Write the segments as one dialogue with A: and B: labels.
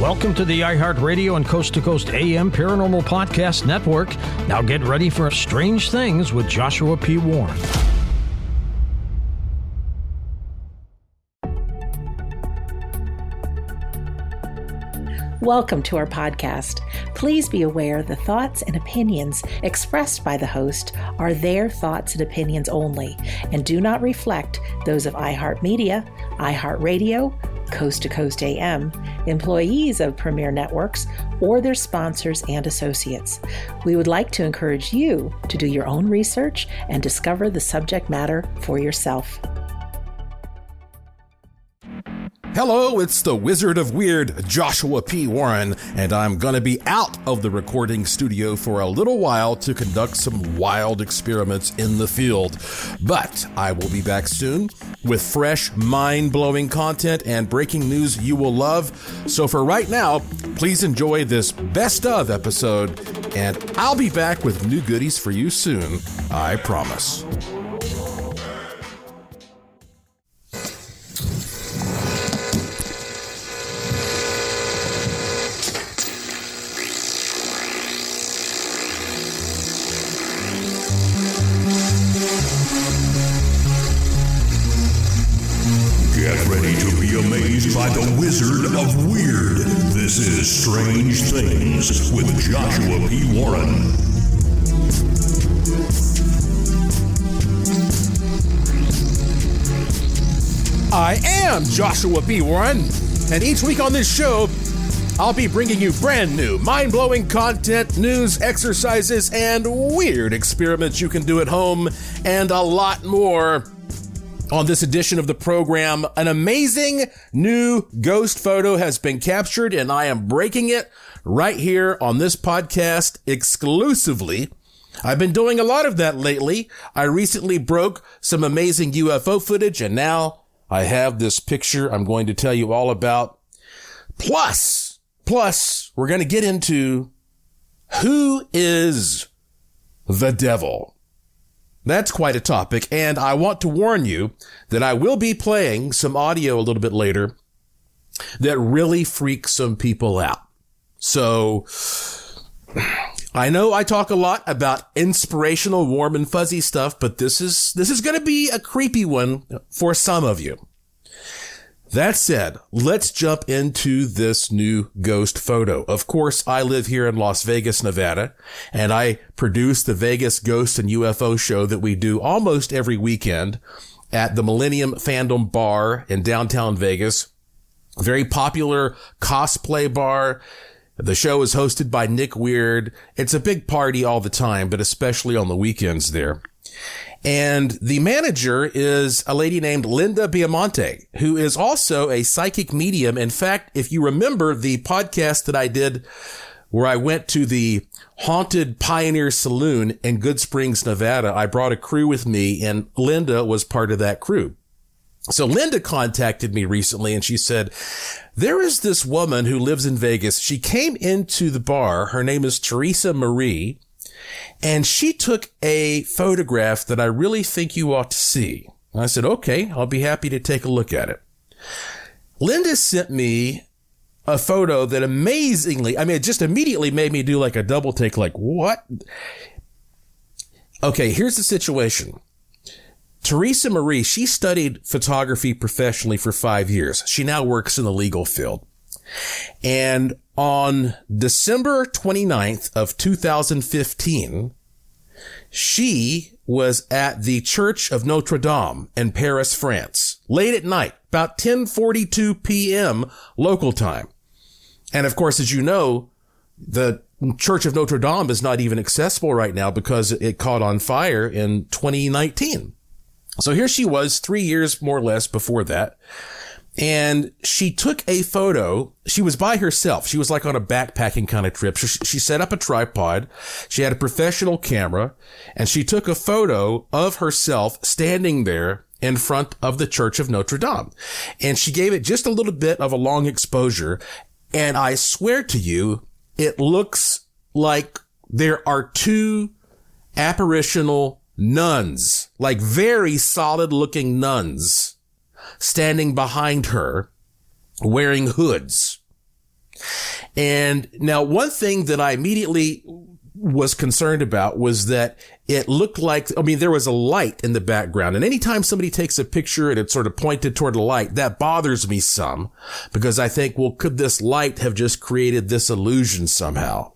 A: Welcome to the iHeartRadio and Coast to Coast AM Paranormal Podcast Network. Now get ready for Strange Things with Joshua P. Warren.
B: Welcome to our podcast. Please be aware the thoughts and opinions expressed by the host are their thoughts and opinions only and do not reflect those of iHeartMedia, iHeartRadio, Coast to Coast AM, employees of Premier Networks, or their sponsors and associates. We would like to encourage you to do your own research and discover the subject matter for yourself.
C: Hello, it's the Wizard of Weird, Joshua P. Warren, and I'm gonna be out of the recording studio for a little while to conduct some wild experiments in the field. But I will be back soon with fresh, mind blowing content and breaking news you will love. So for right now, please enjoy this best of episode, and I'll be back with new goodies for you soon. I promise.
D: Joshua P. Warren,
C: and each week on this show, I'll be bringing you brand new, mind blowing content, news, exercises, and weird experiments you can do at home, and a lot more. On this edition of the program, an amazing new ghost photo has been captured, and I am breaking it right here on this podcast exclusively. I've been doing a lot of that lately. I recently broke some amazing UFO footage, and now I have this picture I'm going to tell you all about. Plus, plus, we're going to get into who is the devil. That's quite a topic, and I want to warn you that I will be playing some audio a little bit later that really freaks some people out. So, I know I talk a lot about inspirational, warm and fuzzy stuff, but this is, this is going to be a creepy one for some of you. That said, let's jump into this new ghost photo. Of course, I live here in Las Vegas, Nevada, and I produce the Vegas Ghost and UFO show that we do almost every weekend at the Millennium Fandom Bar in downtown Vegas. Very popular cosplay bar. The show is hosted by Nick Weird. It's a big party all the time, but especially on the weekends there. And the manager is a lady named Linda Biamonte, who is also a psychic medium. In fact, if you remember the podcast that I did where I went to the haunted Pioneer Saloon in Goodsprings, Nevada, I brought a crew with me and Linda was part of that crew. So Linda contacted me recently and she said, there is this woman who lives in Vegas. She came into the bar. Her name is Teresa Marie and she took a photograph that I really think you ought to see. I said, okay, I'll be happy to take a look at it. Linda sent me a photo that amazingly, I mean, it just immediately made me do like a double take, like, what? Okay, here's the situation. Teresa Marie, she studied photography professionally for five years. She now works in the legal field. And on December 29th of 2015, she was at the Church of Notre Dame in Paris, France, late at night, about 10:42 p.m. local time. And of course, as you know, the Church of Notre Dame is not even accessible right now because it caught on fire in 2019. So here she was three years more or less before that. And she took a photo. She was by herself. She was like on a backpacking kind of trip. She, she set up a tripod. She had a professional camera and she took a photo of herself standing there in front of the Church of Notre Dame. And she gave it just a little bit of a long exposure. And I swear to you, it looks like there are two apparitional nuns, like very solid looking nuns standing behind her wearing hoods. And now one thing that I immediately was concerned about was that it looked like, I mean, there was a light in the background. And anytime somebody takes a picture and it's sort of pointed toward a light, that bothers me some because I think, well, could this light have just created this illusion somehow?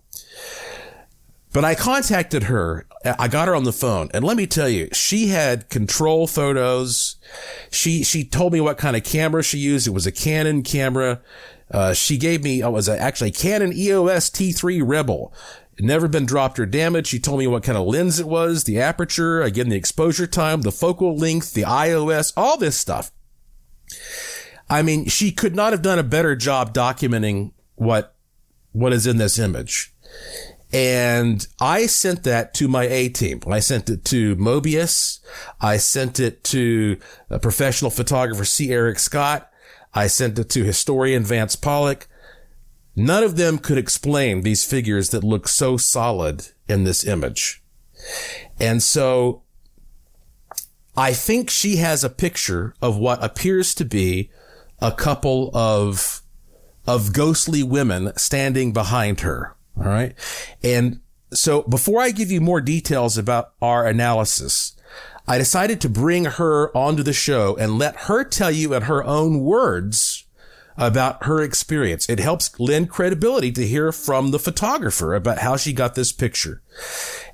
C: But I contacted her. I got her on the phone and let me tell you, she had control photos. She, she told me what kind of camera she used. It was a Canon camera. Uh, she gave me, oh, it was actually a Canon EOS T3 Rebel. never been dropped or damaged. She told me what kind of lens it was, the aperture, again, the exposure time, the focal length, the IOS, all this stuff. I mean, she could not have done a better job documenting what, what is in this image. And I sent that to my A team. I sent it to Mobius. I sent it to a professional photographer, C. Eric Scott. I sent it to historian Vance Pollock. None of them could explain these figures that look so solid in this image. And so I think she has a picture of what appears to be a couple of, of ghostly women standing behind her. All right. And so before I give you more details about our analysis, I decided to bring her onto the show and let her tell you in her own words about her experience. It helps lend credibility to hear from the photographer about how she got this picture.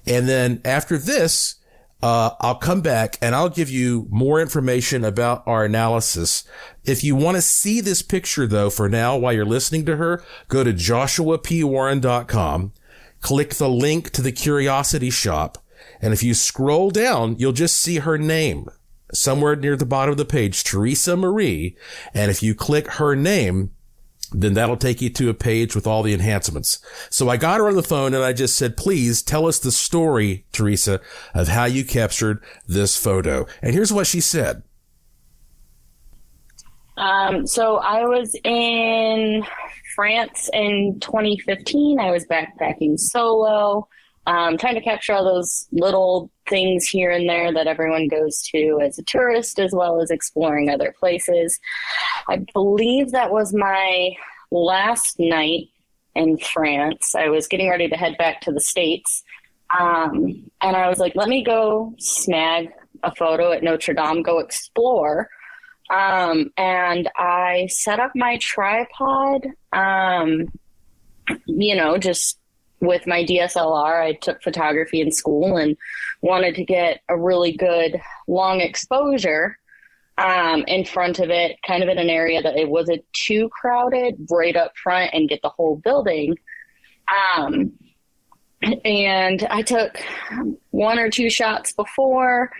C: And then after this, uh, I'll come back and I'll give you more information about our analysis. If you want to see this picture though, for now, while you're listening to her, go to joshuapwarren.com, click the link to the curiosity shop. And if you scroll down, you'll just see her name somewhere near the bottom of the page, Teresa Marie. And if you click her name, then that'll take you to a page with all the enhancements. So I got her on the phone and I just said, please tell us the story, Teresa, of how you captured this photo. And here's what she said.
E: Um, so I was in France in 2015. I was backpacking solo, um, trying to capture all those little things here and there that everyone goes to as a tourist, as well as exploring other places. I believe that was my last night in France. I was getting ready to head back to the States. Um, and I was like, let me go snag a photo at Notre Dame, go explore. Um, and I set up my tripod, um, you know, just with my DSLR. I took photography in school and wanted to get a really good long exposure um, in front of it, kind of in an area that it wasn't too crowded, right up front, and get the whole building. Um, and I took one or two shots before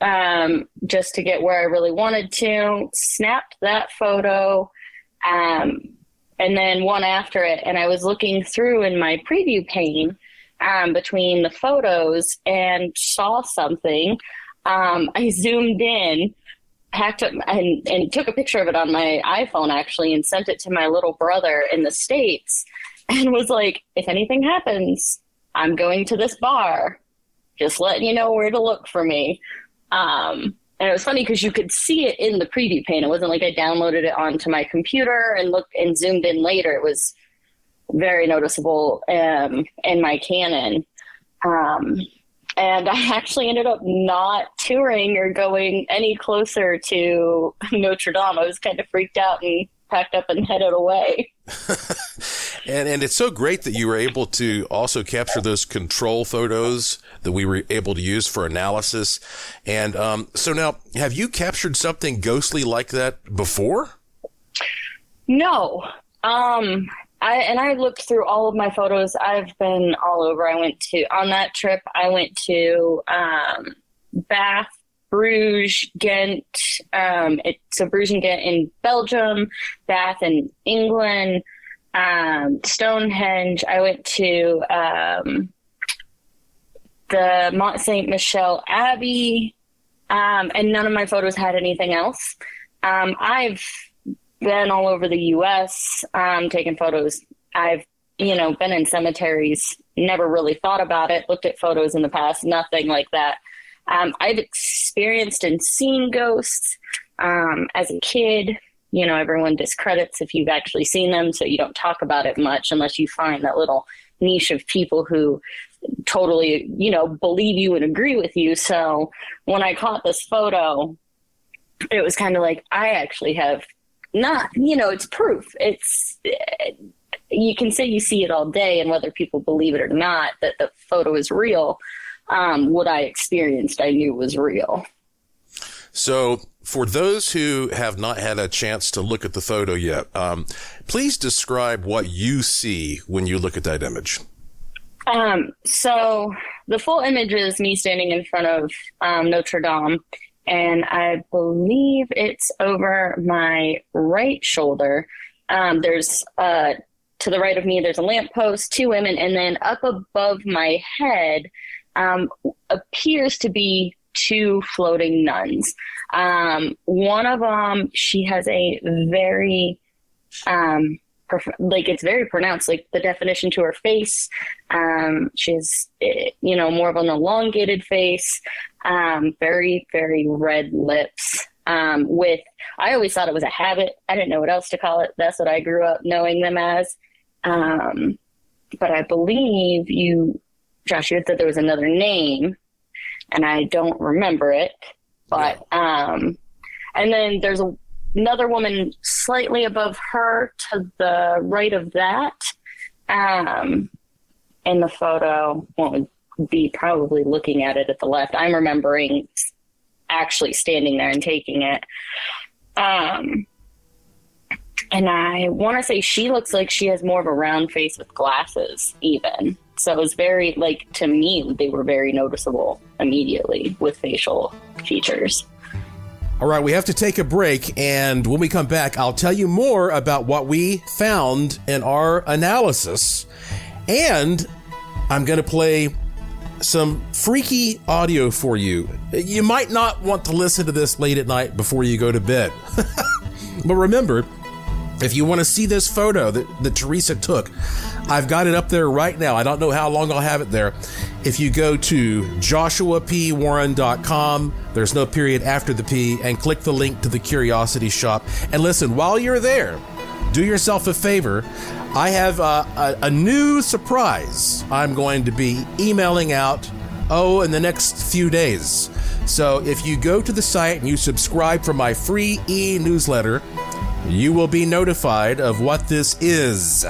E: um, just to get where I really wanted to, snapped that photo, um, and then one after it. And I was looking through in my preview pane um, between the photos and saw something. Um, I zoomed in packed up and, and took a picture of it on my iPhone actually and sent it to my little brother in the States and was like, if anything happens, I'm going to this bar. Just letting you know where to look for me. Um, and it was funny because you could see it in the preview pane. It wasn't like I downloaded it onto my computer and looked and zoomed in later. It was very noticeable um, in my Canon. Um, and I actually ended up not touring or going any closer to Notre Dame. I was kind of freaked out and packed up and headed away.
C: and and it's so great that you were able to also capture those control photos that we were able to use for analysis. And um, so now, have you captured something ghostly like that before?
E: No. Um, I and I looked through all of my photos. I've been all over. I went to on that trip. I went to um, Bath, Bruges, Ghent. Um, it's so Bruges and Ghent in Belgium, Bath in England, um, Stonehenge. I went to um, the Mont Saint Michel Abbey, um, and none of my photos had anything else. Um, I've been all over the U.S. Um, taking photos. I've you know been in cemeteries. Never really thought about it. Looked at photos in the past. Nothing like that. Um, I've experienced and seen ghosts as a kid. You know, everyone discredits if you've actually seen them, so you don't talk about it much unless you find that little niche of people who totally, you know, believe you and agree with you. So when I caught this photo, it was kind of like I actually have not, you know, it's proof. It's you can say you see it all day, and whether people believe it or not, that the photo is real. Um, what I experienced, I knew was real.
C: So, for those who have not had a chance to look at the photo yet, um, please describe what you see when you look at that image.
E: Um, so, the full image is me standing in front of um, Notre Dame, and I believe it's over my right shoulder. Um, there's uh, to the right of me, there's a lamppost, two women, and then up above my head um, appears to be two floating nuns. Um, one of them, she has a very um, like it's very pronounced, like the definition to her face. Um, she's, eh, you know, more of an elongated face, um, very, very red lips. Um, with, I always thought it was a habit. I didn't know what else to call it. That's what I grew up knowing them as. Um, but I believe you, Josh, you said there was another name, and I don't remember it. But, um, and then there's a another woman slightly above her to the right of that. Um, in the photo, would be probably looking at it at the left. I'm remembering actually standing there and taking it. Um, and I want to say she looks like she has more of a round face with glasses, even. So it was very, like, to me, they were very noticeable immediately with facial features.
C: All right, we have to take a break, and when we come back, I'll tell you more about what we found in our analysis. And I'm going to play some freaky audio for you. You might not want to listen to this late at night before you go to bed. but remember, if you want to see this photo that, that Teresa took, I've got it up there right now. I don't know how long I'll have it there. If you go to joshuapwarren.com, there's no period after the P, and click the link to the Curiosity Shop. And listen, while you're there, do yourself a favor. I have a, a, new surprise I'm going to be emailing out, oh, in the next few days. So if you go to the site and you subscribe for my free e newsletter, you will be notified of what this is.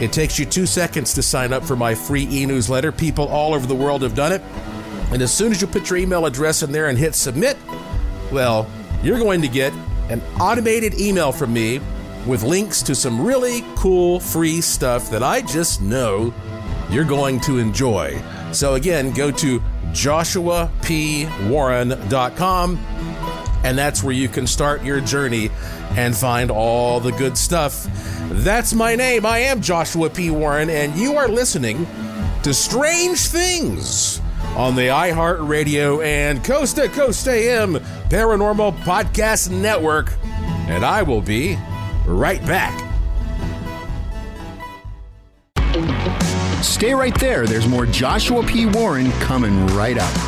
C: It takes you two seconds to sign up for my free e newsletter. People all over the world have done it. And as soon as you put your email address in there and hit submit, well, you're going to get an automated email from me with links to some really cool free stuff that I just know you're going to enjoy. So, again, go to joshuapwarren.com, and that's where you can start your journey and find all the good stuff. That's my name. I am Joshua P. Warren, and you are listening to Strange Things on the iHeartRadio and Coast to Coast AM Paranormal Podcast Network. And I will be right back.
F: Stay right there. There's more Joshua P. Warren coming right up.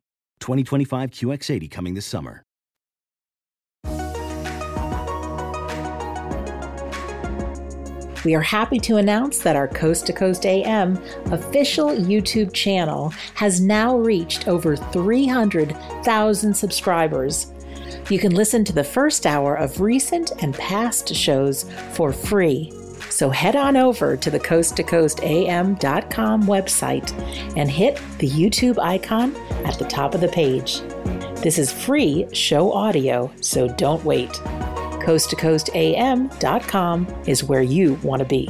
G: 2025 QX80 coming this summer.
B: We are happy to announce that our Coast to Coast AM official YouTube channel has now reached over 300,000 subscribers. You can listen to the first hour of recent and past shows for free. So head on over to the coast to coast am.com website and hit the YouTube icon at the top of the page. This is free show audio, so don't wait coast to coast am.com is where you want to be.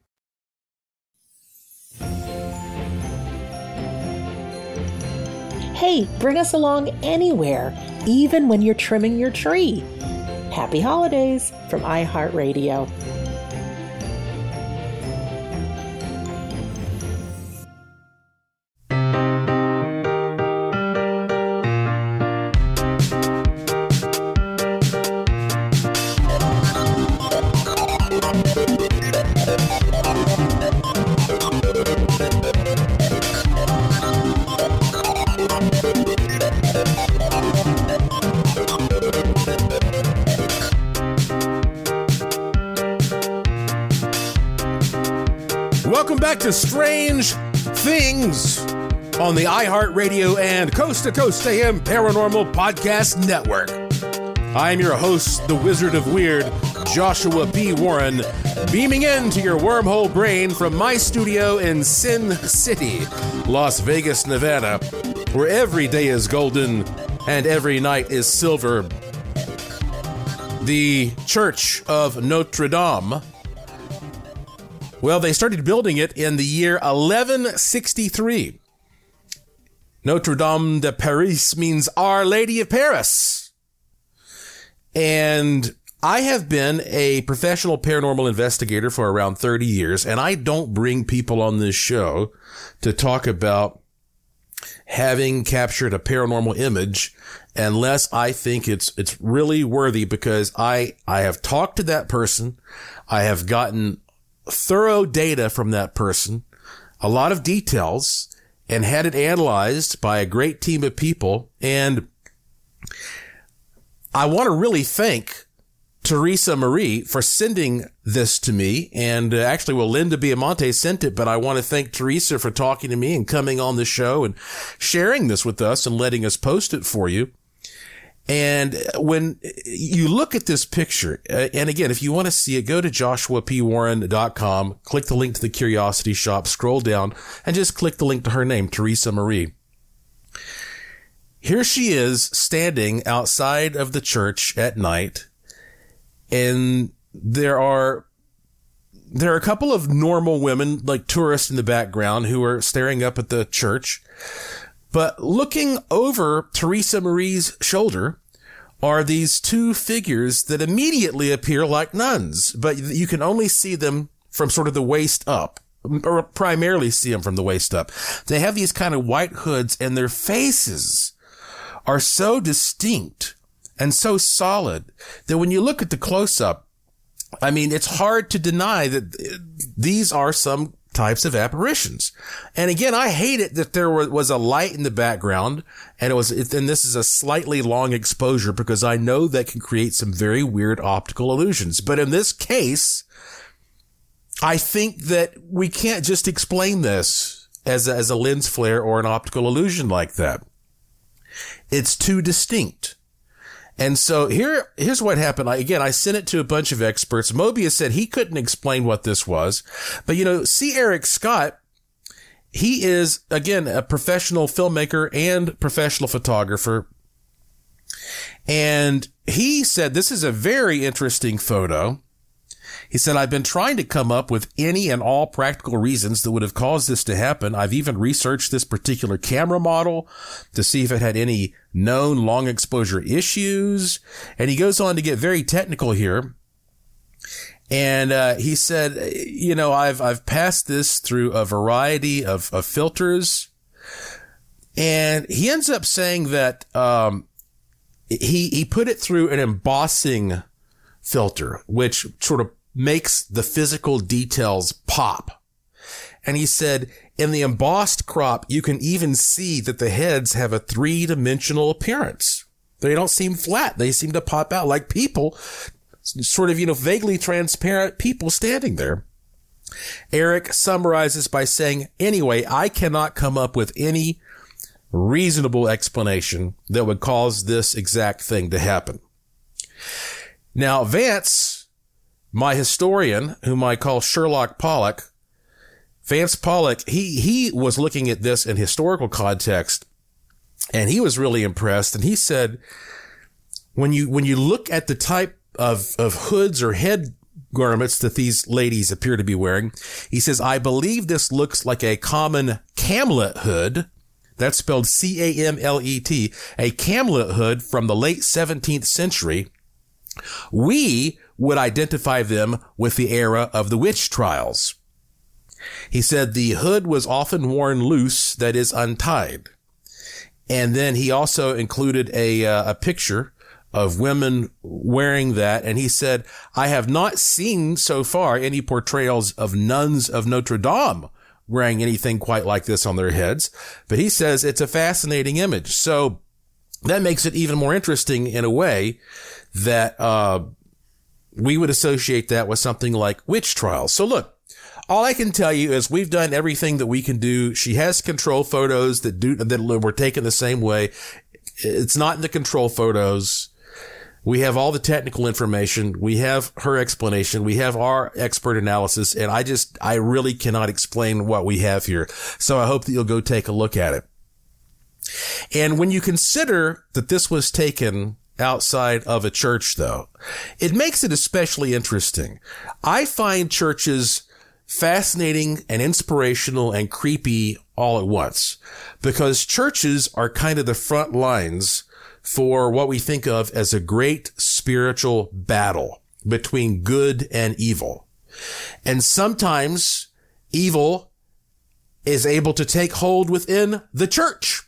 B: Hey, bring us along anywhere, even when you're trimming your tree. Happy holidays from iHeartRadio.
C: Strange Things on the iHeartRadio and Coast to Coast AM Paranormal Podcast Network. I'm your host, the Wizard of Weird, Joshua P. Warren, beaming into your wormhole brain from my studio in Sin City, Las Vegas, Nevada, where every day is golden and every night is silver. The Church of Notre Dame well, they started building it in the year 1163. Notre Dame de Paris means Our Lady of Paris. And I have been a professional paranormal investigator for around 30 years, and I don't bring people on this show to talk about having captured a paranormal image unless I think it's, it's really worthy because I, I have talked to that person. I have gotten thorough data from that person, a lot of details and had it analyzed by a great team of people. And I want to really thank Teresa Marie for sending this to me. And uh, actually, well, Linda Biamonte sent it, but I want to thank Teresa for talking to me and coming on the show and sharing this with us and letting us post it for you. And when you look at this picture, uh, and again, if you want to see it, go to joshuapwarren.com, click the link to the curiosity shop, scroll down, and just click the link to her name, Teresa Marie. Here she is standing outside of the church at night and there are there are a couple of normal women, like tourists in the background, who are staring up at the church. But looking over Teresa Marie's shoulder are these two figures that immediately appear like nuns, but you can only see them from sort of the waist up, or primarily see them from the waist up. They have these kind of white hoods and their faces are so distinct and so solid that when you look at the close up, I mean, it's hard to deny that these are some types of apparitions. And again, I hate it that there was a light in the background and it was, and this is a slightly long exposure because I know that can create some very weird optical illusions. But in this case, I think that we can't just explain this as a, as a lens flare or an optical illusion like that. It's too distinct. And so here, here's what happened. I, again, I sent it to a bunch of experts. Mobius said he couldn't explain what this was, but you know, C. Eric Scott, he is again a professional filmmaker and professional photographer. And he said this is a very interesting photo. He said, I've been trying to come up with any and all practical reasons that would have caused this to happen. I've even researched this particular camera model to see if it had any known long exposure issues. And he goes on to get very technical here. And uh, he said, you know, I've I've passed this through a variety of, of filters, and he ends up saying that um, he he put it through an embossing filter, which sort of makes the physical details pop. And he said, in the embossed crop, you can even see that the heads have a three dimensional appearance. They don't seem flat. They seem to pop out like people, sort of, you know, vaguely transparent people standing there. Eric summarizes by saying, anyway, I cannot come up with any reasonable explanation that would cause this exact thing to happen. Now, Vance my historian, whom I call Sherlock Pollock, Vance Pollock, he, he was looking at this in historical context and he was really impressed. And he said, when you, when you look at the type of, of hoods or head garments that these ladies appear to be wearing, he says, I believe this looks like a common camlet hood. That's spelled C-A-M-L-E-T, a camlet hood from the late 17th century. We would identify them with the era of the witch trials. He said the hood was often worn loose, that is untied. And then he also included a, uh, a picture of women wearing that. And he said, I have not seen so far any portrayals of nuns of Notre Dame wearing anything quite like this on their heads. But he says it's a fascinating image. So that makes it even more interesting in a way that, uh, we would associate that with something like witch trials. So look, all I can tell you is we've done everything that we can do. She has control photos that do, that were taken the same way. It's not in the control photos. We have all the technical information. We have her explanation. We have our expert analysis. And I just, I really cannot explain what we have here. So I hope that you'll go take a look at it. And when you consider that this was taken outside of a church though. It makes it especially interesting. I find churches fascinating and inspirational and creepy all at once because churches are kind of the front lines for what we think of as a great spiritual battle between good and evil. And sometimes evil is able to take hold within the church.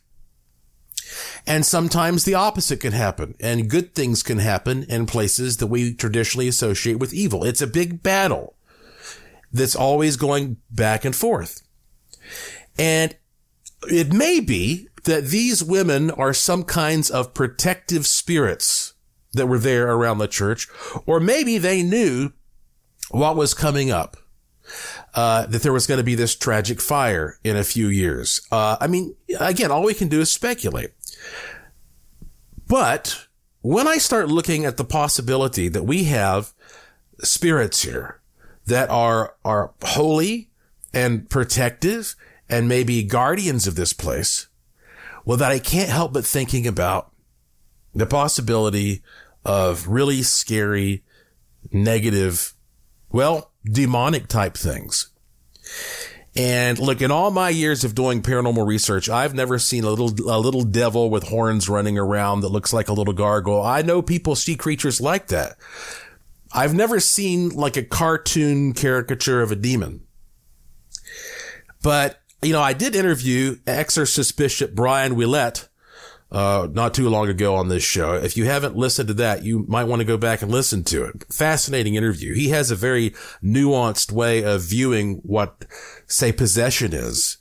C: And sometimes the opposite can happen and good things can happen in places that we traditionally associate with evil. It's a big battle that's always going back and forth. And it may be that these women are some kinds of protective spirits that were there around the church, or maybe they knew what was coming up. Uh, that there was going to be this tragic fire in a few years. Uh, I mean, again, all we can do is speculate. But when I start looking at the possibility that we have spirits here that are, are holy and protective and maybe guardians of this place, well, that I can't help but thinking about the possibility of really scary, negative, well, demonic type things. And look, in all my years of doing paranormal research, I've never seen a little, a little devil with horns running around that looks like a little gargoyle. I know people see creatures like that. I've never seen like a cartoon caricature of a demon. But, you know, I did interview Exorcist Bishop Brian Willett uh, not too long ago on this show. If you haven't listened to that, you might want to go back and listen to it. Fascinating interview. He has a very nuanced way of viewing what, say, possession is.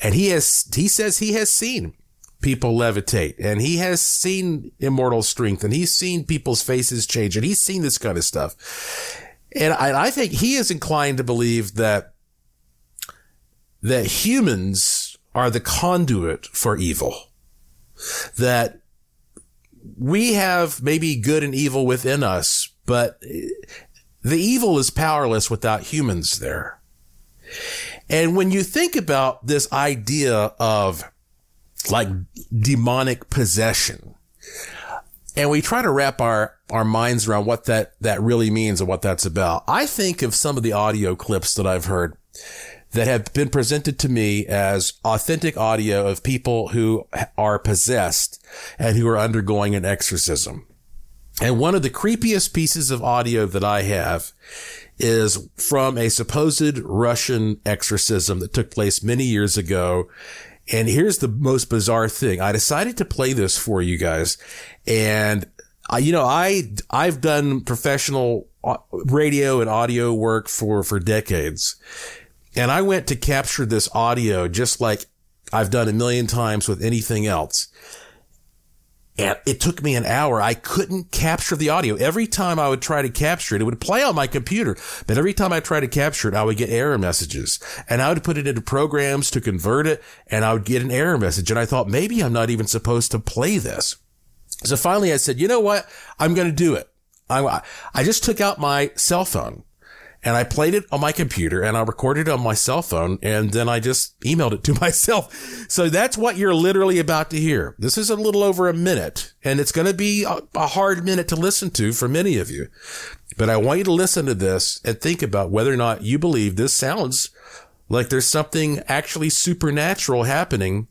C: And he has, he says he has seen people levitate and he has seen immortal strength and he's seen people's faces change and he's seen this kind of stuff. And I, I think he is inclined to believe that, that humans are the conduit for evil that we have maybe good and evil within us, but the evil is powerless without humans there. And when you think about this idea of like demonic possession, and we try to wrap our, our minds around what that, that really means and what that's about, I think of some of the audio clips that I've heard that have been presented to me as authentic audio of people who are possessed and who are undergoing an exorcism. And one of the creepiest pieces of audio that I have is from a supposed Russian exorcism that took place many years ago. And here's the most bizarre thing. I decided to play this for you guys. And I, you know, I, I've done professional uh, radio and audio work for, for decades. And I went to capture this audio just like I've done a million times with anything else. And it took me an hour. I couldn't capture the audio. Every time I would try to capture it, it would play on my computer. But every time I tried to capture it, I would get error messages and I would put it into programs to convert it and I would get an error message. And I thought maybe I'm not even supposed to play this. So finally I said, you know what? I'm going to do it. I, I just took out my cell phone and I played it on my computer and I recorded it on my cell phone and then I just emailed it to myself. So that's what you're literally about to hear. This is a little over a minute and it's going to be a, a hard minute to listen to for many of you. But I want you to listen to this and think about whether or not you believe this sounds like there's something actually supernatural happening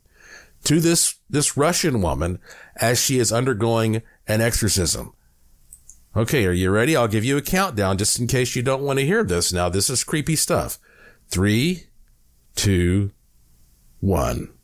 C: to this, this Russian woman as she is undergoing an exorcism. Okay, are you ready? I'll give you a countdown just in case you don't want to hear this. Now, this is creepy stuff. Three, two, one.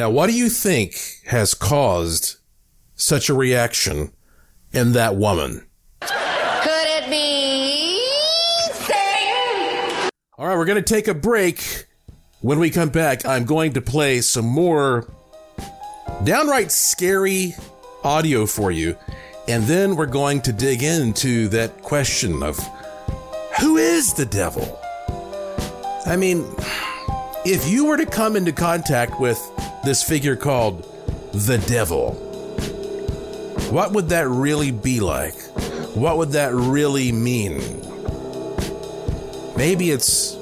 C: Now, what do you think has caused such a reaction in that woman?
H: Could it be Satan?
C: All right, we're going to take a break. When we come back, I'm going to play some more downright scary audio for you. And then we're going to dig into that question of who is the devil? I mean, if you were to come into contact with this figure called the devil, what would that really be like? What would that really mean? Maybe it's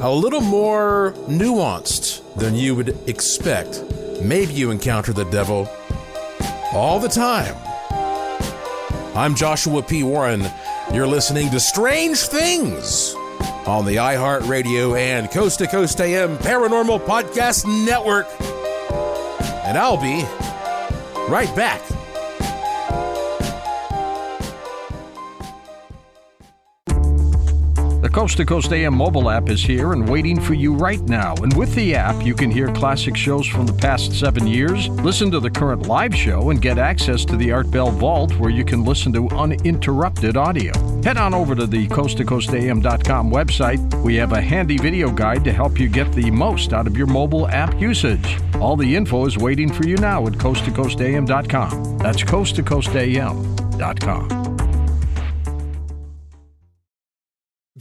C: a little more nuanced than you would expect. Maybe you encounter the devil all the time. I'm Joshua P. Warren. You're listening to Strange Things on the iHeartRadio and Coast to Coast AM Paranormal Podcast Network. And I'll be right back.
A: The Coast to Coast AM mobile app is here and waiting for you right now. And with the app, you can hear classic shows from the past seven years, listen to the current live show, and get access to the Art Bell Vault where you can listen to uninterrupted audio. Head on over to the coasttocoastam.com website. We have a handy video guide to help you get the most out of your mobile app usage. All the info is waiting for you now at coasttocoastam.com. That's coasttocoastam.com.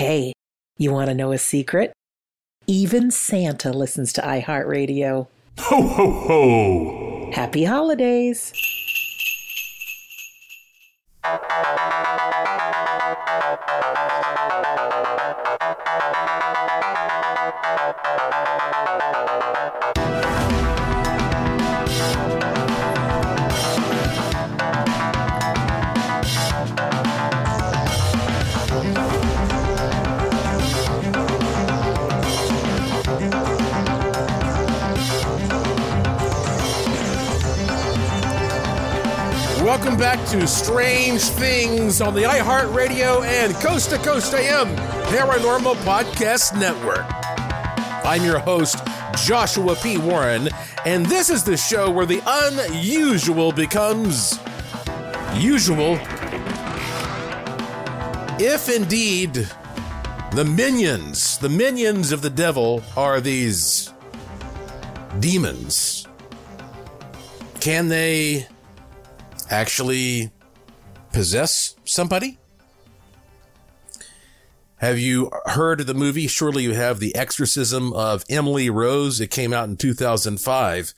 B: Hey, you want to know a secret? Even Santa listens to iHeartRadio.
D: Ho, ho, ho!
B: Happy holidays!
C: Welcome back to Strange Things on the iHeartRadio and Coast to Coast AM Paranormal Podcast Network. I'm your host, Joshua P. Warren, and this is the show where the unusual becomes usual. If indeed the minions, the minions of the devil are these demons, can they actually possess somebody? Have you heard of the movie? Surely you have The Exorcism of Emily Rose. It came out in 2005.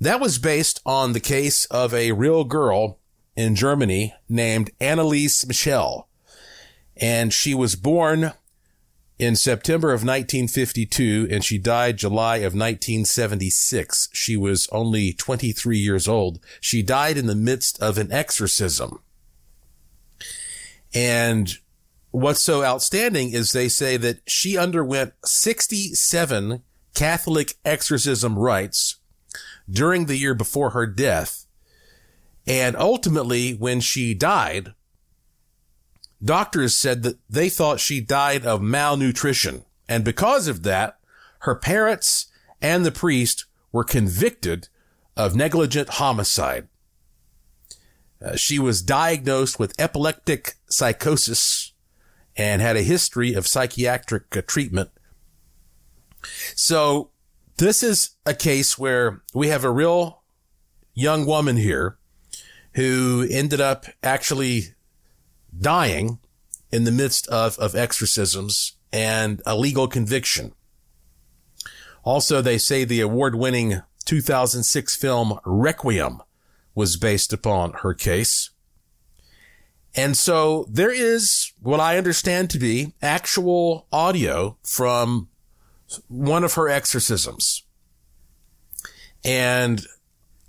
C: That was based on the case of a real girl in Germany named Anneliese Michel. And she was born in September of 1952 and she died July of 1976. She was only 23 years old. She died in the midst of an exorcism. And what's so outstanding is they say that she underwent 67 Catholic exorcism rites during the year before her death. And ultimately, when she died, doctors said that they thought she died of malnutrition. And because of that, her parents and the priest were convicted of negligent homicide. Uh, she was diagnosed with epileptic psychosis and had a history of psychiatric uh, treatment. So this is a case where we have a real young woman here who ended up actually dying in the midst of, of exorcisms and a legal conviction. Also, they say the award winning 2006 film Requiem was based upon her case. And so there is what I understand to be actual audio from one of her exorcisms. And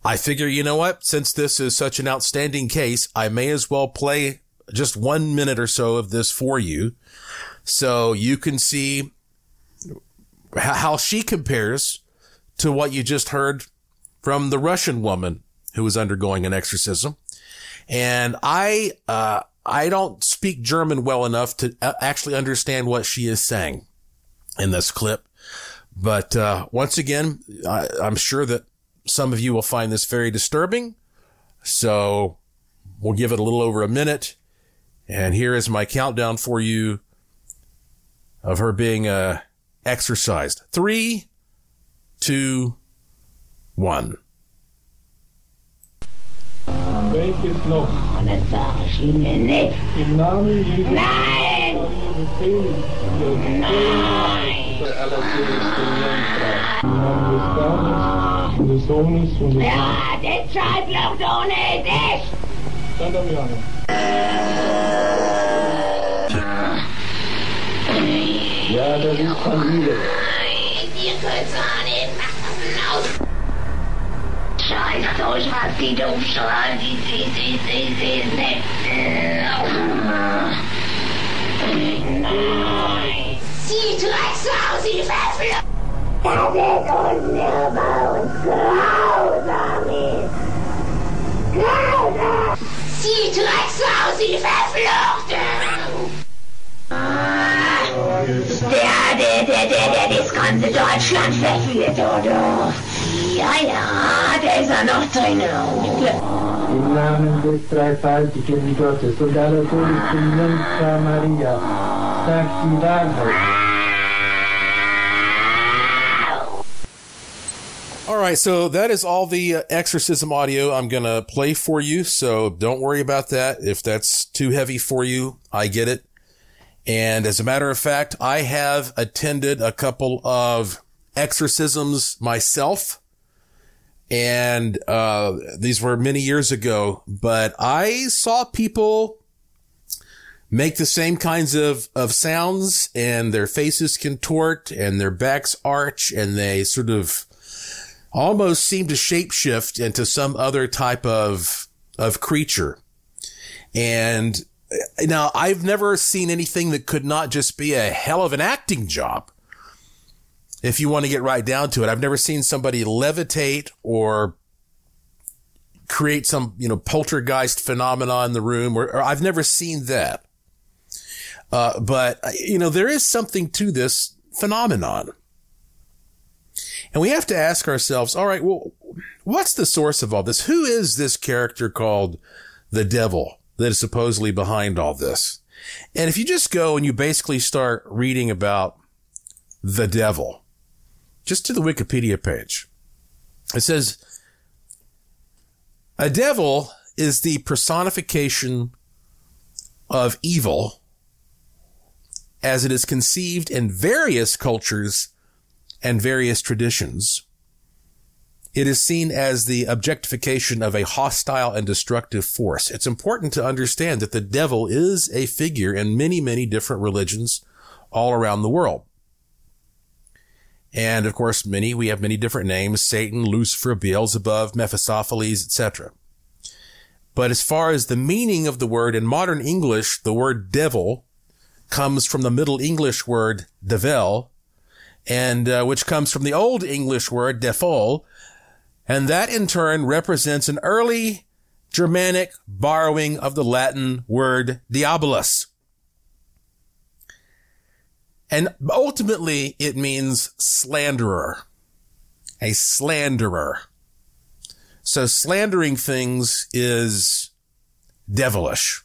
C: I figure, you know what? Since this is such an outstanding case, I may as well play just one minute or so of this for you. So you can see how she compares to what you just heard from the Russian woman who was undergoing an exorcism. And I, uh, I don't speak German well enough to uh, actually understand what she is saying in this clip. But, uh, once again, I, I'm sure that some of you will find this very disturbing. So we'll give it a little over a minute. And here is my countdown for you of her being, uh, exorcised. Three, two, one.
I: Welches noch? Das sag ich Ihnen nicht. Im Namen Jesu.
H: Nein!
I: Nein! Der allerseligsten Jungfrau. Im Namen des Vaters und des Sohnes und des
H: Ja, deshalb noch ohne dich!
I: Santa Miranda. Ja, das ist Familie.
H: Ihr könnt zwar annehmen, macht aus. Scheiß euch was, die Dummschreien, die sie, sie, sie, sie, sie, Nein! Sie Drecksau, sie Weffel! Landet uns über uns, Grausame! Grausame! Sie Drecksau, sie verflucht. Der, der, der, der, der das ganze Deutschland verführt, oder? Ja, ja, der ist ja noch drin.
I: Im Namen des dreifaltigen Gottes und aller Jungfrau Maria. Sagt die Wahrheit.
C: Right, so that is all the uh, exorcism audio I'm going to play for you. So don't worry about that. If that's too heavy for you, I get it. And as a matter of fact, I have attended a couple of exorcisms myself. And, uh, these were many years ago, but I saw people make the same kinds of, of sounds and their faces contort and their backs arch and they sort of almost seem to shapeshift into some other type of, of creature. And now I've never seen anything that could not just be a hell of an acting job. If you want to get right down to it, I've never seen somebody levitate or create some, you know, poltergeist phenomena in the room or, or I've never seen that. Uh, but you know, there is something to this phenomenon. And we have to ask ourselves, all right, well, what's the source of all this? Who is this character called the devil that is supposedly behind all this? And if you just go and you basically start reading about the devil, just to the Wikipedia page, it says, a devil is the personification of evil as it is conceived in various cultures and various traditions. It is seen as the objectification of a hostile and destructive force. It's important to understand that the devil is a figure in many, many different religions all around the world. And of course, many, we have many different names, Satan, Lucifer, Beelzebub, Mephistopheles, etc. But as far as the meaning of the word in modern English, the word devil comes from the Middle English word devel, and uh, which comes from the Old English word defol, and that in turn represents an early Germanic borrowing of the Latin word diabolus. And ultimately, it means slanderer, a slanderer. So slandering things is devilish.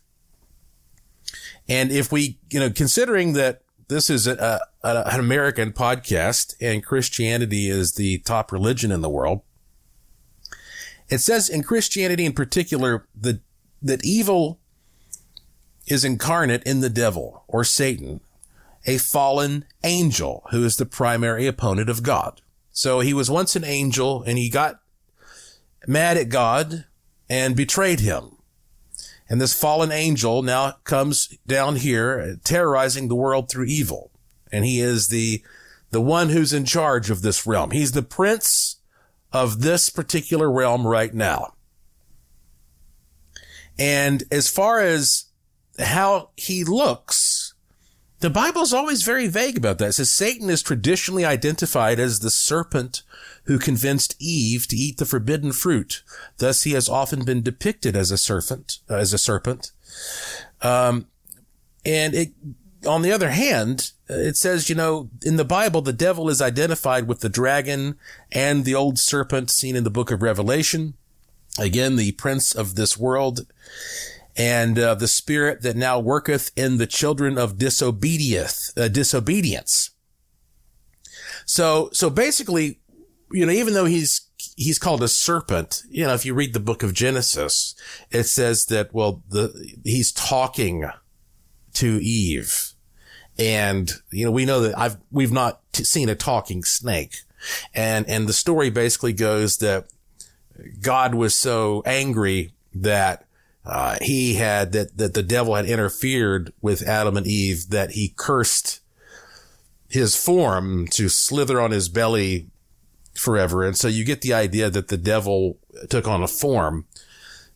C: And if we, you know, considering that this is a, a, an American podcast and Christianity is the top religion in the world, it says in Christianity in particular that, that evil is incarnate in the devil or Satan, a fallen angel who is the primary opponent of God. So he was once an angel and he got mad at God and betrayed him. And this fallen angel now comes down here terrorizing the world through evil. And he is the, the one who's in charge of this realm. He's the prince of this particular realm right now. And as far as how he looks, the Bible's always very vague about that. It says Satan is traditionally identified as the serpent who convinced Eve to eat the forbidden fruit. Thus, he has often been depicted as a serpent, uh, as a serpent. Um, and it, on the other hand, it says, you know, in the Bible, the devil is identified with the dragon and the old serpent seen in the book of Revelation. Again, the prince of this world and uh, the spirit that now worketh in the children of disobedience, uh, disobedience. So, so basically, you know, even though he's, he's called a serpent, you know, if you read the book of Genesis, it says that, well, the, he's talking to Eve. And, you know, we know that I've, we've not t- seen a talking snake. And, and the story basically goes that God was so angry that, uh, he had, that, that the devil had interfered with Adam and Eve, that he cursed his form to slither on his belly forever. And so you get the idea that the devil took on a form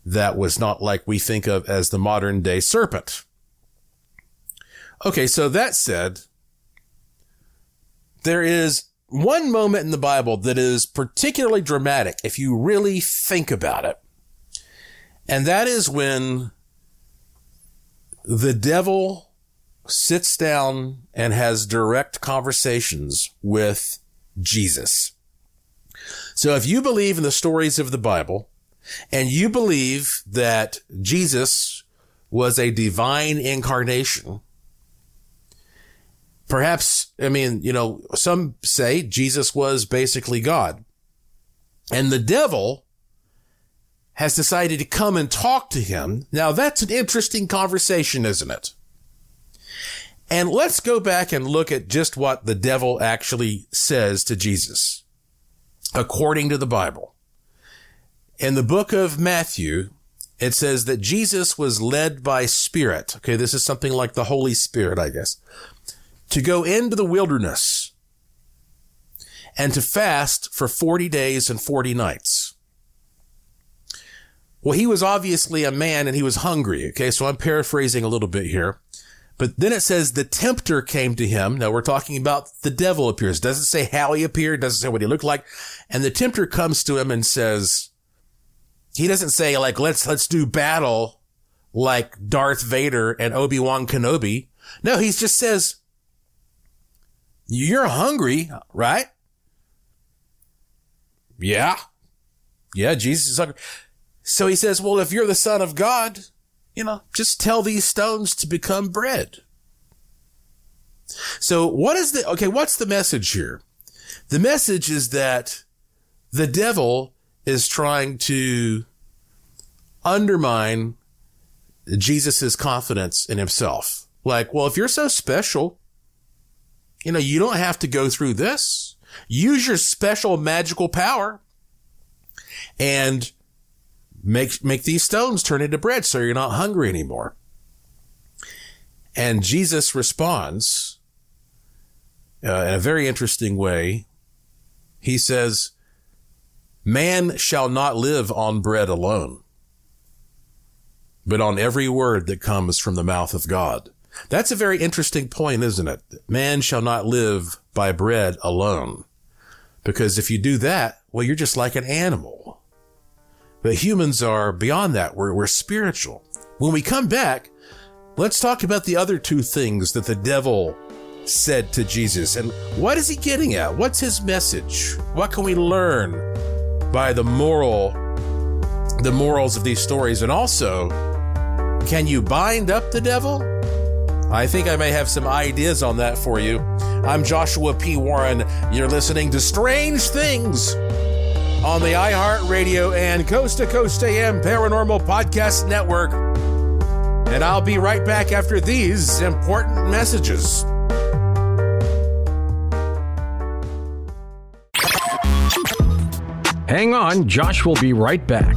C: that was not like we think of as the modern day serpent. Okay, so that said, there is one moment in the Bible that is particularly dramatic if you really think about it. And that is when the devil sits down and has direct conversations with Jesus. So if you believe in the stories of the Bible and you believe that Jesus was a divine incarnation, perhaps, I mean, you know, some say Jesus was basically God and the devil has decided to come and talk to him. Now that's an interesting conversation, isn't it? And let's go back and look at just what the devil actually says to Jesus according to the Bible. In the book of Matthew, it says that Jesus was led by spirit. Okay. This is something like the Holy Spirit, I guess, to go into the wilderness and to fast for 40 days and 40 nights. Well, he was obviously a man and he was hungry. Okay. So I'm paraphrasing a little bit here. But then it says the tempter came to him. Now we're talking about the devil appears. Doesn't say how he appeared. Doesn't say what he looked like. And the tempter comes to him and says, he doesn't say like, let's, let's do battle like Darth Vader and Obi-Wan Kenobi. No, he just says, you're hungry, right? Yeah. Yeah, Jesus is hungry. So he says, well, if you're the son of God, you know, just tell these stones to become bread. So what is the, okay, what's the message here? The message is that the devil is trying to undermine Jesus's confidence in himself. Like, well, if you're so special, you know, you don't have to go through this. Use your special magical power and make, make these stones turn into bread so you're not hungry anymore. And Jesus responds uh, in a very interesting way. He says, Man shall not live on bread alone, but on every word that comes from the mouth of God. That's a very interesting point, isn't it? Man shall not live by bread alone. Because if you do that, well, you're just like an animal. But humans are beyond that. We're, we're spiritual. When we come back, let's talk about the other two things that the devil said to Jesus. And what is he getting at? What's his message? What can we learn by the moral, the morals of these stories? And also, can you bind up the devil? I think I may have some ideas on that for you. I'm Joshua P. Warren. You're listening to Strange Things on the iHeartRadio and Coast to Coast AM Paranormal Podcast Network. And I'll be right back after these important messages.
A: Hang on, Josh will be right back.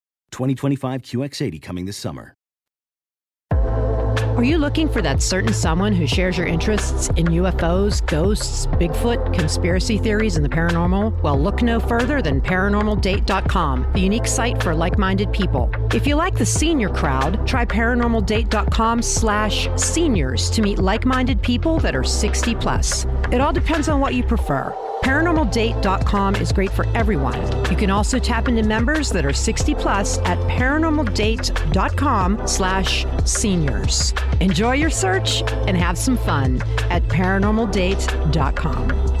G: 2025 QX80 coming this summer.
J: Are you looking for that certain someone who shares your interests in UFOs, ghosts, Bigfoot, conspiracy theories, and the paranormal? Well, look no further than ParanormalDate.com, the unique site for like-minded people. If you like the senior crowd, try ParanormalDate.com slash seniors to meet like-minded people that are 60 plus. It all depends on what you prefer. ParanormalDate.com is great for everyone. You can also tap into members that are 60 plus at ParanormalDate.com slash seniors. Enjoy your search and have some fun at ParanormalDate.com.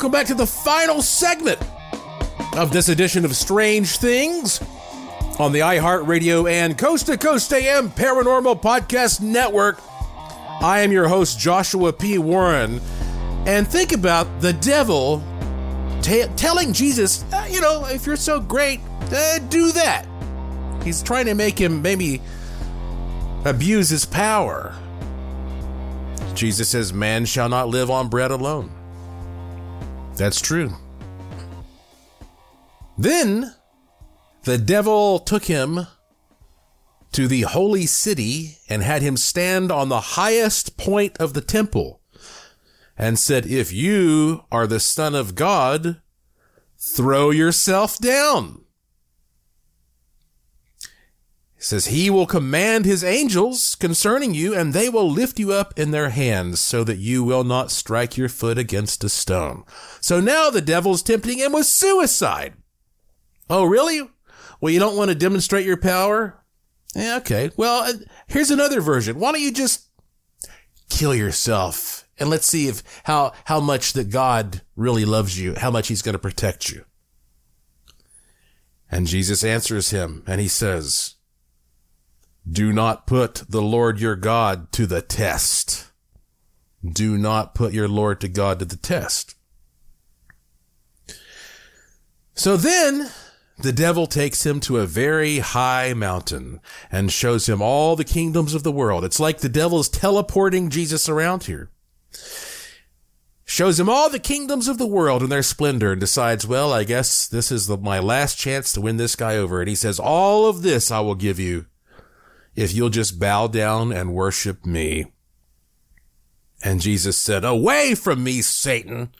C: welcome back to the final segment of this edition of Strange Things on the iHeartRadio and Coast to Coast AM Paranormal Podcast Network. I am your host, Joshua P. Warren. And think about the devil t- telling Jesus, uh, you know, if you're so great, uh, do that. He's trying to make him maybe abuse his power. Jesus says, Man shall not live on bread alone. That's true. Then the devil took him to the holy city and had him stand on the highest point of the temple and said, If you are the Son of God, throw yourself down. He says, He will command His angels concerning you, and they will lift you up in their hands so that you will not strike your foot against a stone. So now the devil's tempting him with suicide. Oh, really? Well, you don't want to demonstrate your power? Yeah, okay. Well, uh, here's another version. Why don't you just kill yourself and let's see if how how much that God really loves you, how much he's going to protect you. And Jesus answers him and he says, do not put the Lord your God to the test. Do not put your Lord to God to the test. So then the devil takes him to a very high mountain and shows him all the kingdoms of the world. It's like the devil's teleporting Jesus around here. Shows him all the kingdoms of the world and their splendor and decides, well, I guess this is the, my last chance to win this guy over. And he says, all of this I will give you if you'll just bow down and worship me. And Jesus said, away from me, Satan,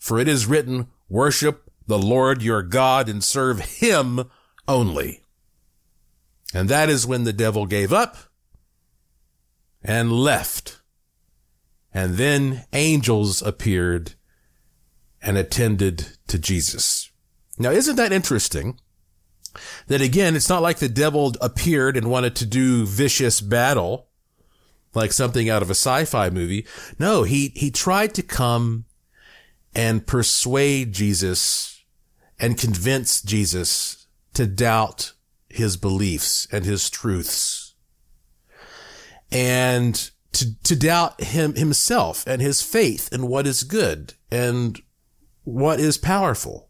C: for it is written, worship the Lord your God and serve him only. And that is when the devil gave up and left. And then angels appeared and attended to Jesus. Now, isn't that interesting? That again, it's not like the devil appeared and wanted to do vicious battle like something out of a sci-fi movie. No, he, he tried to come and persuade Jesus and convince Jesus to doubt his beliefs and his truths and to, to doubt him himself and his faith and what is good and what is powerful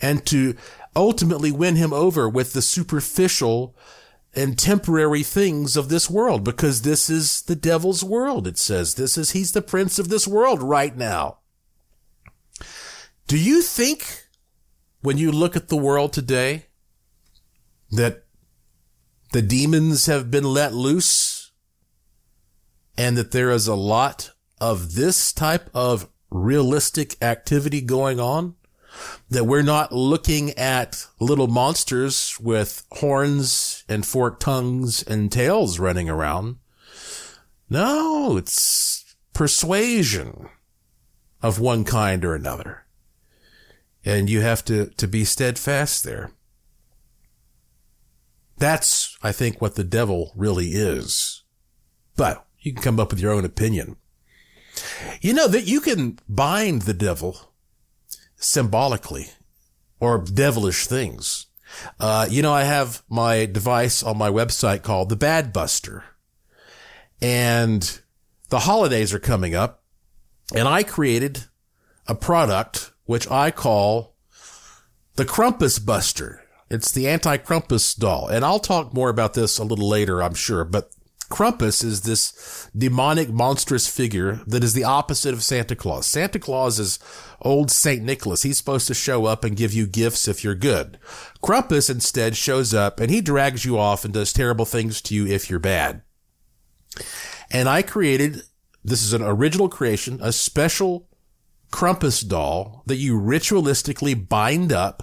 C: and to ultimately win him over with the superficial and temporary things of this world because this is the devil's world. It says this is, he's the prince of this world right now. Do you think when you look at the world today that the demons have been let loose and that there is a lot of this type of realistic activity going on? That we're not looking at little monsters with horns and forked tongues and tails running around. No, it's persuasion of one kind or another. And you have to, to be steadfast there. That's, I think, what the devil really is. But you can come up with your own opinion. You know that you can bind the devil symbolically or devilish things. Uh, you know, I have my device on my website called the Bad Buster and the holidays are coming up and I created a product which I call the Krampus Buster. It's the anti-Krampus doll. And I'll talk more about this a little later, I'm sure, but Krampus is this demonic, monstrous figure that is the opposite of Santa Claus. Santa Claus is old Saint Nicholas. He's supposed to show up and give you gifts if you're good. Krampus instead shows up and he drags you off and does terrible things to you if you're bad. And I created, this is an original creation, a special Krampus doll that you ritualistically bind up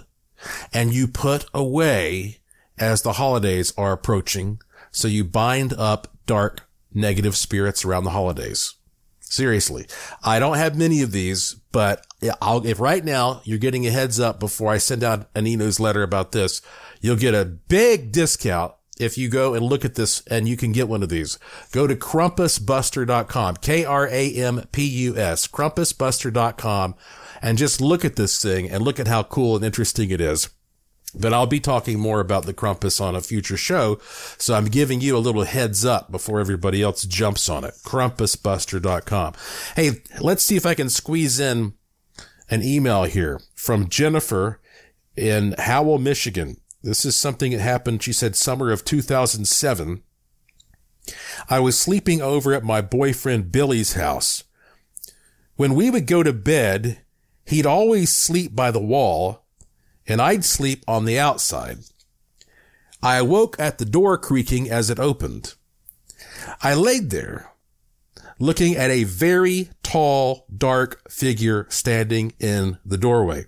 C: and you put away as the holidays are approaching. So you bind up dark, negative spirits around the holidays. Seriously. I don't have many of these, but I'll, if right now you're getting a heads up before I send out an e-newsletter about this, you'll get a big discount if you go and look at this and you can get one of these. Go to krampusbuster.com, K-R-A-M-P-U-S, krampusbuster.com and just look at this thing and look at how cool and interesting it is. But I'll be talking more about the Krampus on a future show. So I'm giving you a little heads up before everybody else jumps on it. Krampusbuster.com. Hey, let's see if I can squeeze in an email here from Jennifer in Howell, Michigan. This is something that happened, she said, summer of 2007. I was sleeping over at my boyfriend Billy's house. When we would go to bed, he'd always sleep by the wall and I'd sleep on the outside. I awoke at the door creaking as it opened. I laid there, looking at a very tall, dark figure standing in the doorway.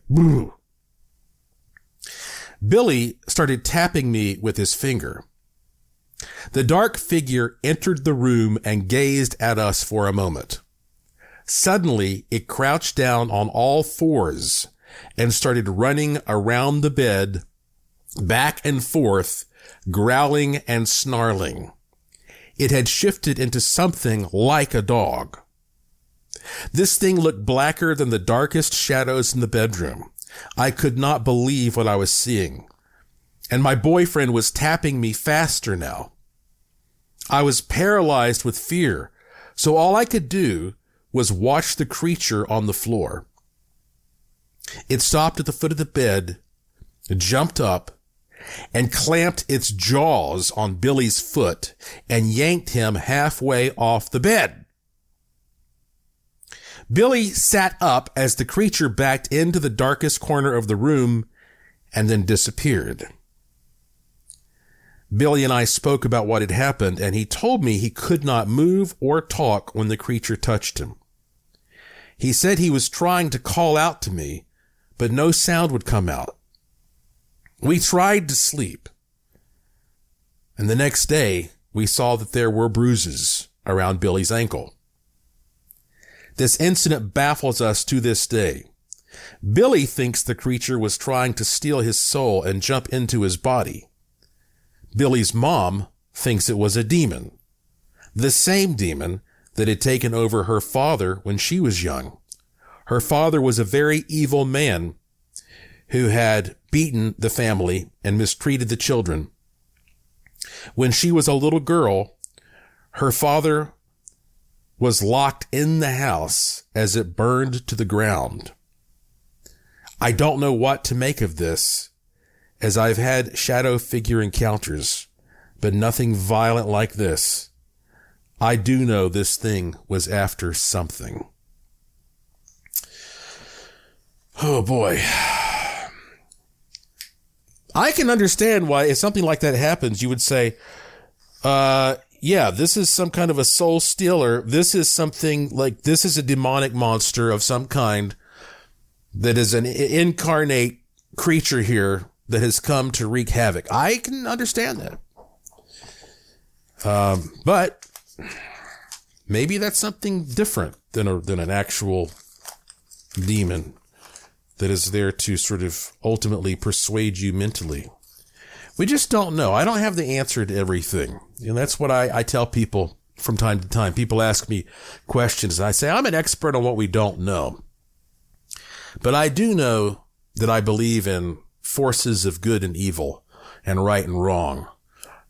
C: Billy started tapping me with his finger. The dark figure entered the room and gazed at us for a moment. Suddenly, it crouched down on all fours and started running around the bed, back and forth, growling and snarling. It had shifted into something like a dog. This thing looked blacker than the darkest shadows in the bedroom. I could not believe what I was seeing. And my boyfriend was tapping me faster now. I was paralyzed with fear, so all I could do was watch the creature on the floor. It stopped at the foot of the bed, jumped up, and clamped its jaws on Billy's foot and yanked him halfway off the bed. Billy sat up as the creature backed into the darkest corner of the room and then disappeared. Billy and I spoke about what had happened, and he told me he could not move or talk when the creature touched him. He said he was trying to call out to me, but no sound would come out. We tried to sleep. And the next day, we saw that there were bruises around Billy's ankle. This incident baffles us to this day. Billy thinks the creature was trying to steal his soul and jump into his body. Billy's mom thinks it was a demon. The same demon that had taken over her father when she was young. Her father was a very evil man who had beaten the family and mistreated the children. When she was a little girl, her father was locked in the house as it burned to the ground. I don't know what to make of this as I've had shadow figure encounters, but nothing violent like this. I do know this thing was after something. Oh boy. I can understand why if something like that happens, you would say, uh, yeah, this is some kind of a soul stealer. This is something like, this is a demonic monster of some kind that is an incarnate creature here that has come to wreak havoc. I can understand that. Um, but maybe that's something different than a, than an actual demon that is there to sort of ultimately persuade you mentally. We just don't know. I don't have the answer to everything. And that's what I, I tell people from time to time. People ask me questions and I say, I'm an expert on what we don't know. But I do know that I believe in forces of good and evil and right and wrong.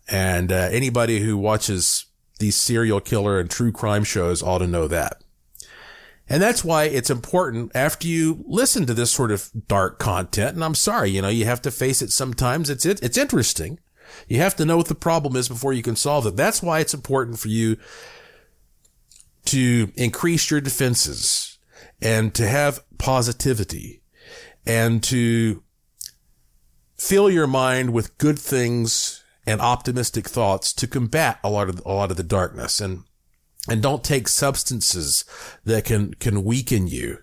C: And uh, anybody who watches these serial killer and true crime shows ought to know that. And that's why it's important after you listen to this sort of dark content. And I'm sorry, you know, you have to face it sometimes. It's, it, it's interesting. You have to know what the problem is before you can solve it. That's why it's important for you to increase your defenses and to have positivity and to fill your mind with good things and optimistic thoughts to combat a lot of a lot of the darkness and and don't take substances that can can weaken you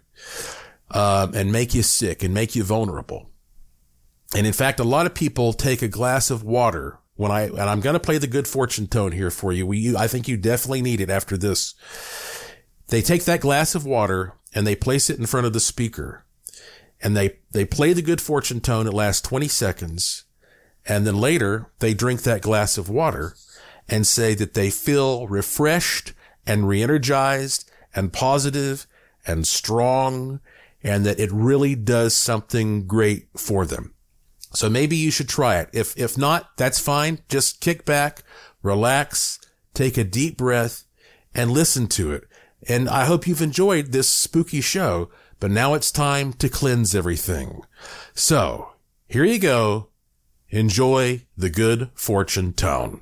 C: um, and make you sick and make you vulnerable. And in fact, a lot of people take a glass of water when I and I'm going to play the good fortune tone here for you. We, I think you definitely need it after this. They take that glass of water and they place it in front of the speaker, and they they play the good fortune tone. It lasts 20 seconds, and then later they drink that glass of water and say that they feel refreshed and re-energized and positive and strong and that it really does something great for them. So maybe you should try it. If, if not, that's fine. Just kick back, relax, take a deep breath and listen to it. And I hope you've enjoyed this spooky show, but now it's time to cleanse everything. So here you go. Enjoy the good fortune tone.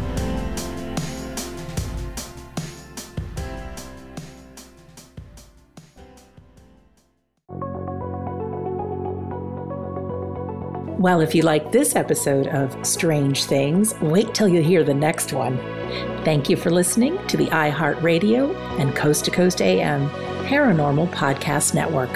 B: Well, if you like this episode of Strange Things, wait till you hear the next one. Thank you for listening to the iHeartRadio and Coast to Coast AM Paranormal Podcast Network.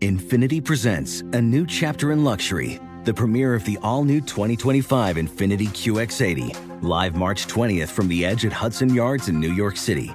G: Infiniti presents a new chapter in luxury, the premiere of the all new 2025 Infiniti QX80, live March 20th from the edge at Hudson Yards in New York City